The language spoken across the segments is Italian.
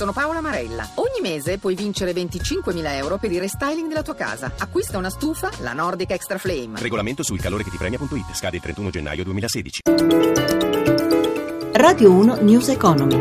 sono Paola Marella. Ogni mese puoi vincere 25.000 euro per il restyling della tua casa. Acquista una stufa, la Nordic Extra Flame. Regolamento sul calore che ti premia.it. Scade il 31 gennaio 2016. Radio 1 News Economy.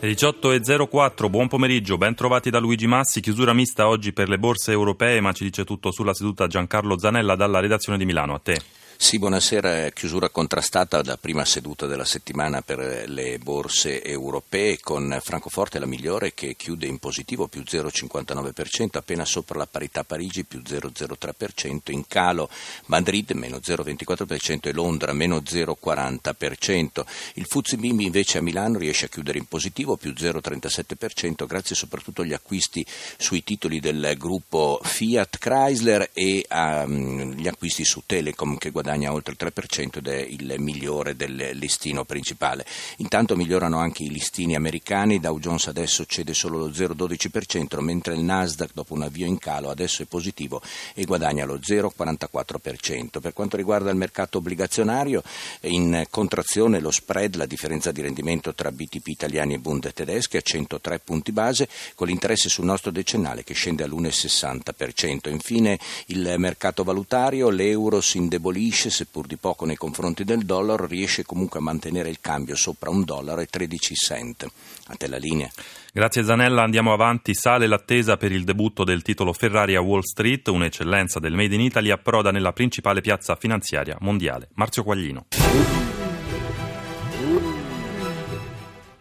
18.04, buon pomeriggio, ben trovati da Luigi Massi, chiusura mista oggi per le borse europee, ma ci dice tutto sulla seduta Giancarlo Zanella dalla redazione di Milano, a te. Sì, buonasera. Chiusura contrastata da prima seduta della settimana per le borse europee con Francoforte la migliore che chiude in positivo più 0,59%, appena sopra la parità Parigi più 0,03%, in calo Madrid meno 0,24% e Londra meno 0,40%. Il Fuzzi Bimbi invece a Milano riesce a chiudere in positivo più 0,37% grazie soprattutto agli acquisti sui titoli del gruppo Fiat Chrysler e agli acquisti su Telecom che guadagna guadagna oltre il 3% ed è il migliore del listino principale. Intanto migliorano anche i listini americani, Dow Jones adesso cede solo lo 0,12%, mentre il Nasdaq dopo un avvio in calo adesso è positivo e guadagna lo 0,44%. Per quanto riguarda il mercato obbligazionario, in contrazione lo spread, la differenza di rendimento tra BTP italiani e Bund tedeschi a 103 punti base, con l'interesse sul nostro decennale che scende all'1,60%. Infine il mercato valutario, l'euro si indebolisce diminuisce, seppur di poco nei confronti del dollaro, riesce comunque a mantenere il cambio sopra un dollaro e 13 cent. A te la linea. Grazie Zanella, andiamo avanti. Sale l'attesa per il debutto del titolo Ferrari a Wall Street, un'eccellenza del Made in Italy, approda nella principale piazza finanziaria mondiale. Marzio Quaglino.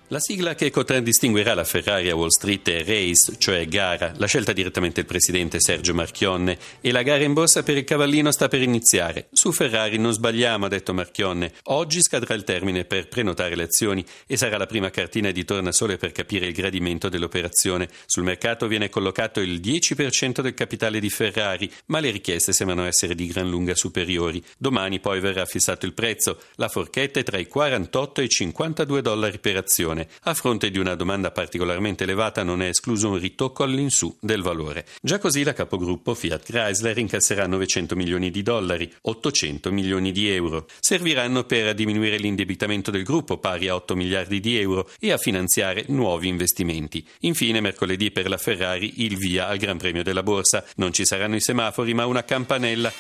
La sigla che contraddistinguerà la Ferrari a Wall Street è Race, cioè gara, la scelta direttamente il presidente Sergio Marchionne e la gara in borsa per il cavallino sta per iniziare. Su Ferrari non sbagliamo, ha detto Marchionne. Oggi scadrà il termine per prenotare le azioni e sarà la prima cartina di tornasole per capire il gradimento dell'operazione. Sul mercato viene collocato il 10% del capitale di Ferrari, ma le richieste sembrano essere di gran lunga superiori. Domani poi verrà fissato il prezzo. La forchetta è tra i 48 e i 52 dollari per azione inflazione. A fronte di una domanda particolarmente elevata non è escluso un ritocco all'insù del valore. Già così la capogruppo Fiat Chrysler incasserà 900 milioni di dollari, 800 milioni di euro. Serviranno per diminuire l'indebitamento del gruppo pari a 8 miliardi di euro e a finanziare nuovi investimenti. Infine mercoledì per la Ferrari il via al Gran Premio della Borsa. Non ci saranno i semafori ma una campanella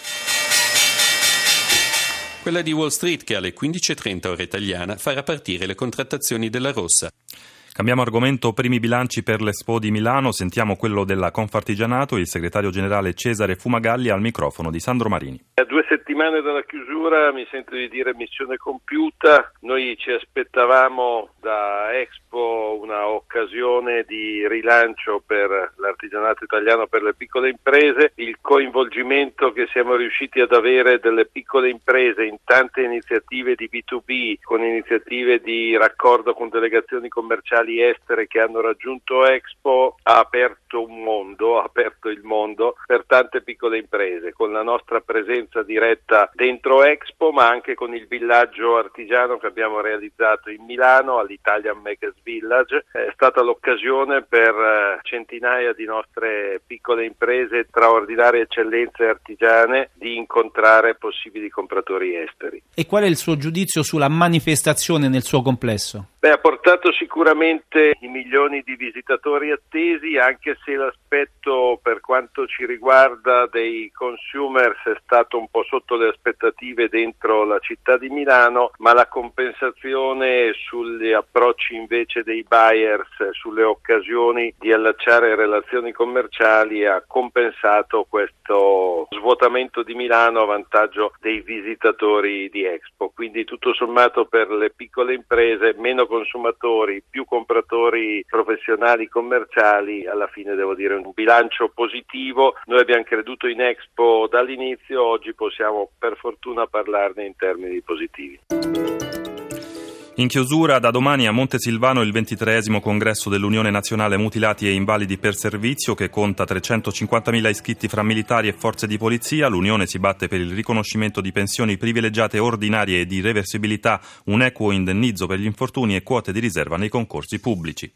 quella di Wall Street che alle 15.30 ora italiana farà partire le contrattazioni della Rossa. Cambiamo argomento, primi bilanci per l'Expo di Milano, sentiamo quello della Confartigianato, il segretario generale Cesare Fumagalli al microfono di Sandro Marini. Settimane dalla chiusura mi sento di dire missione compiuta, noi ci aspettavamo da Expo una occasione di rilancio per l'artigianato italiano, per le piccole imprese, il coinvolgimento che siamo riusciti ad avere delle piccole imprese in tante iniziative di B2B, con iniziative di raccordo con delegazioni commerciali estere che hanno raggiunto Expo ha aperto un mondo, ha aperto il mondo per tante piccole imprese, con la nostra presenza diretta dentro Expo, ma anche con il villaggio artigiano che abbiamo realizzato in Milano all'Italian Makers Village. È stata l'occasione per eh, centinaia di nostre piccole imprese, straordinarie eccellenze artigiane, di incontrare possibili compratori esteri. E qual è il suo giudizio sulla manifestazione nel suo complesso? Beh, ha portato sicuramente i milioni di visitatori attesi, anche se l'aspetto per quanto ci riguarda dei consumers è stato un po' sotto le aspettative dentro la città di Milano, ma la compensazione sugli approcci invece dei buyers, sulle occasioni di allacciare relazioni commerciali ha compensato questo svuotamento di Milano a vantaggio dei visitatori di Expo. Quindi tutto sommato per le piccole imprese meno consumatori, più compratori professionali, commerciali, alla fine devo dire un bilancio positivo. Noi abbiamo creduto in Expo dall'inizio, oggi possiamo per fortuna parlarne in termini positivi. In chiusura da domani a Montesilvano il ventitreesimo congresso dell'Unione Nazionale Mutilati e Invalidi per Servizio che conta 350.000 iscritti fra militari e forze di polizia. L'Unione si batte per il riconoscimento di pensioni privilegiate ordinarie e di reversibilità, un equo indennizzo per gli infortuni e quote di riserva nei concorsi pubblici.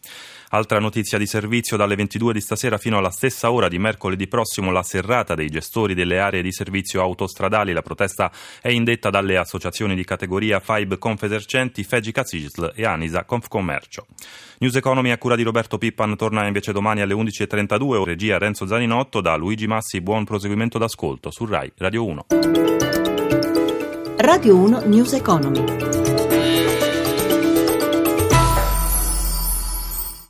Altra notizia di servizio dalle 22 di stasera fino alla stessa ora di mercoledì prossimo la serrata dei gestori delle aree di servizio autostradali. La protesta è indetta dalle associazioni di categoria FIBE Confesercenti, Fegi Belgica CISL e Anisa Confcommercio. News Economy a cura di Roberto Pippan torna invece domani alle 11.32, regia Renzo Zaninotto, da Luigi Massi buon proseguimento d'ascolto su RAI Radio 1. Radio 1 News Economy.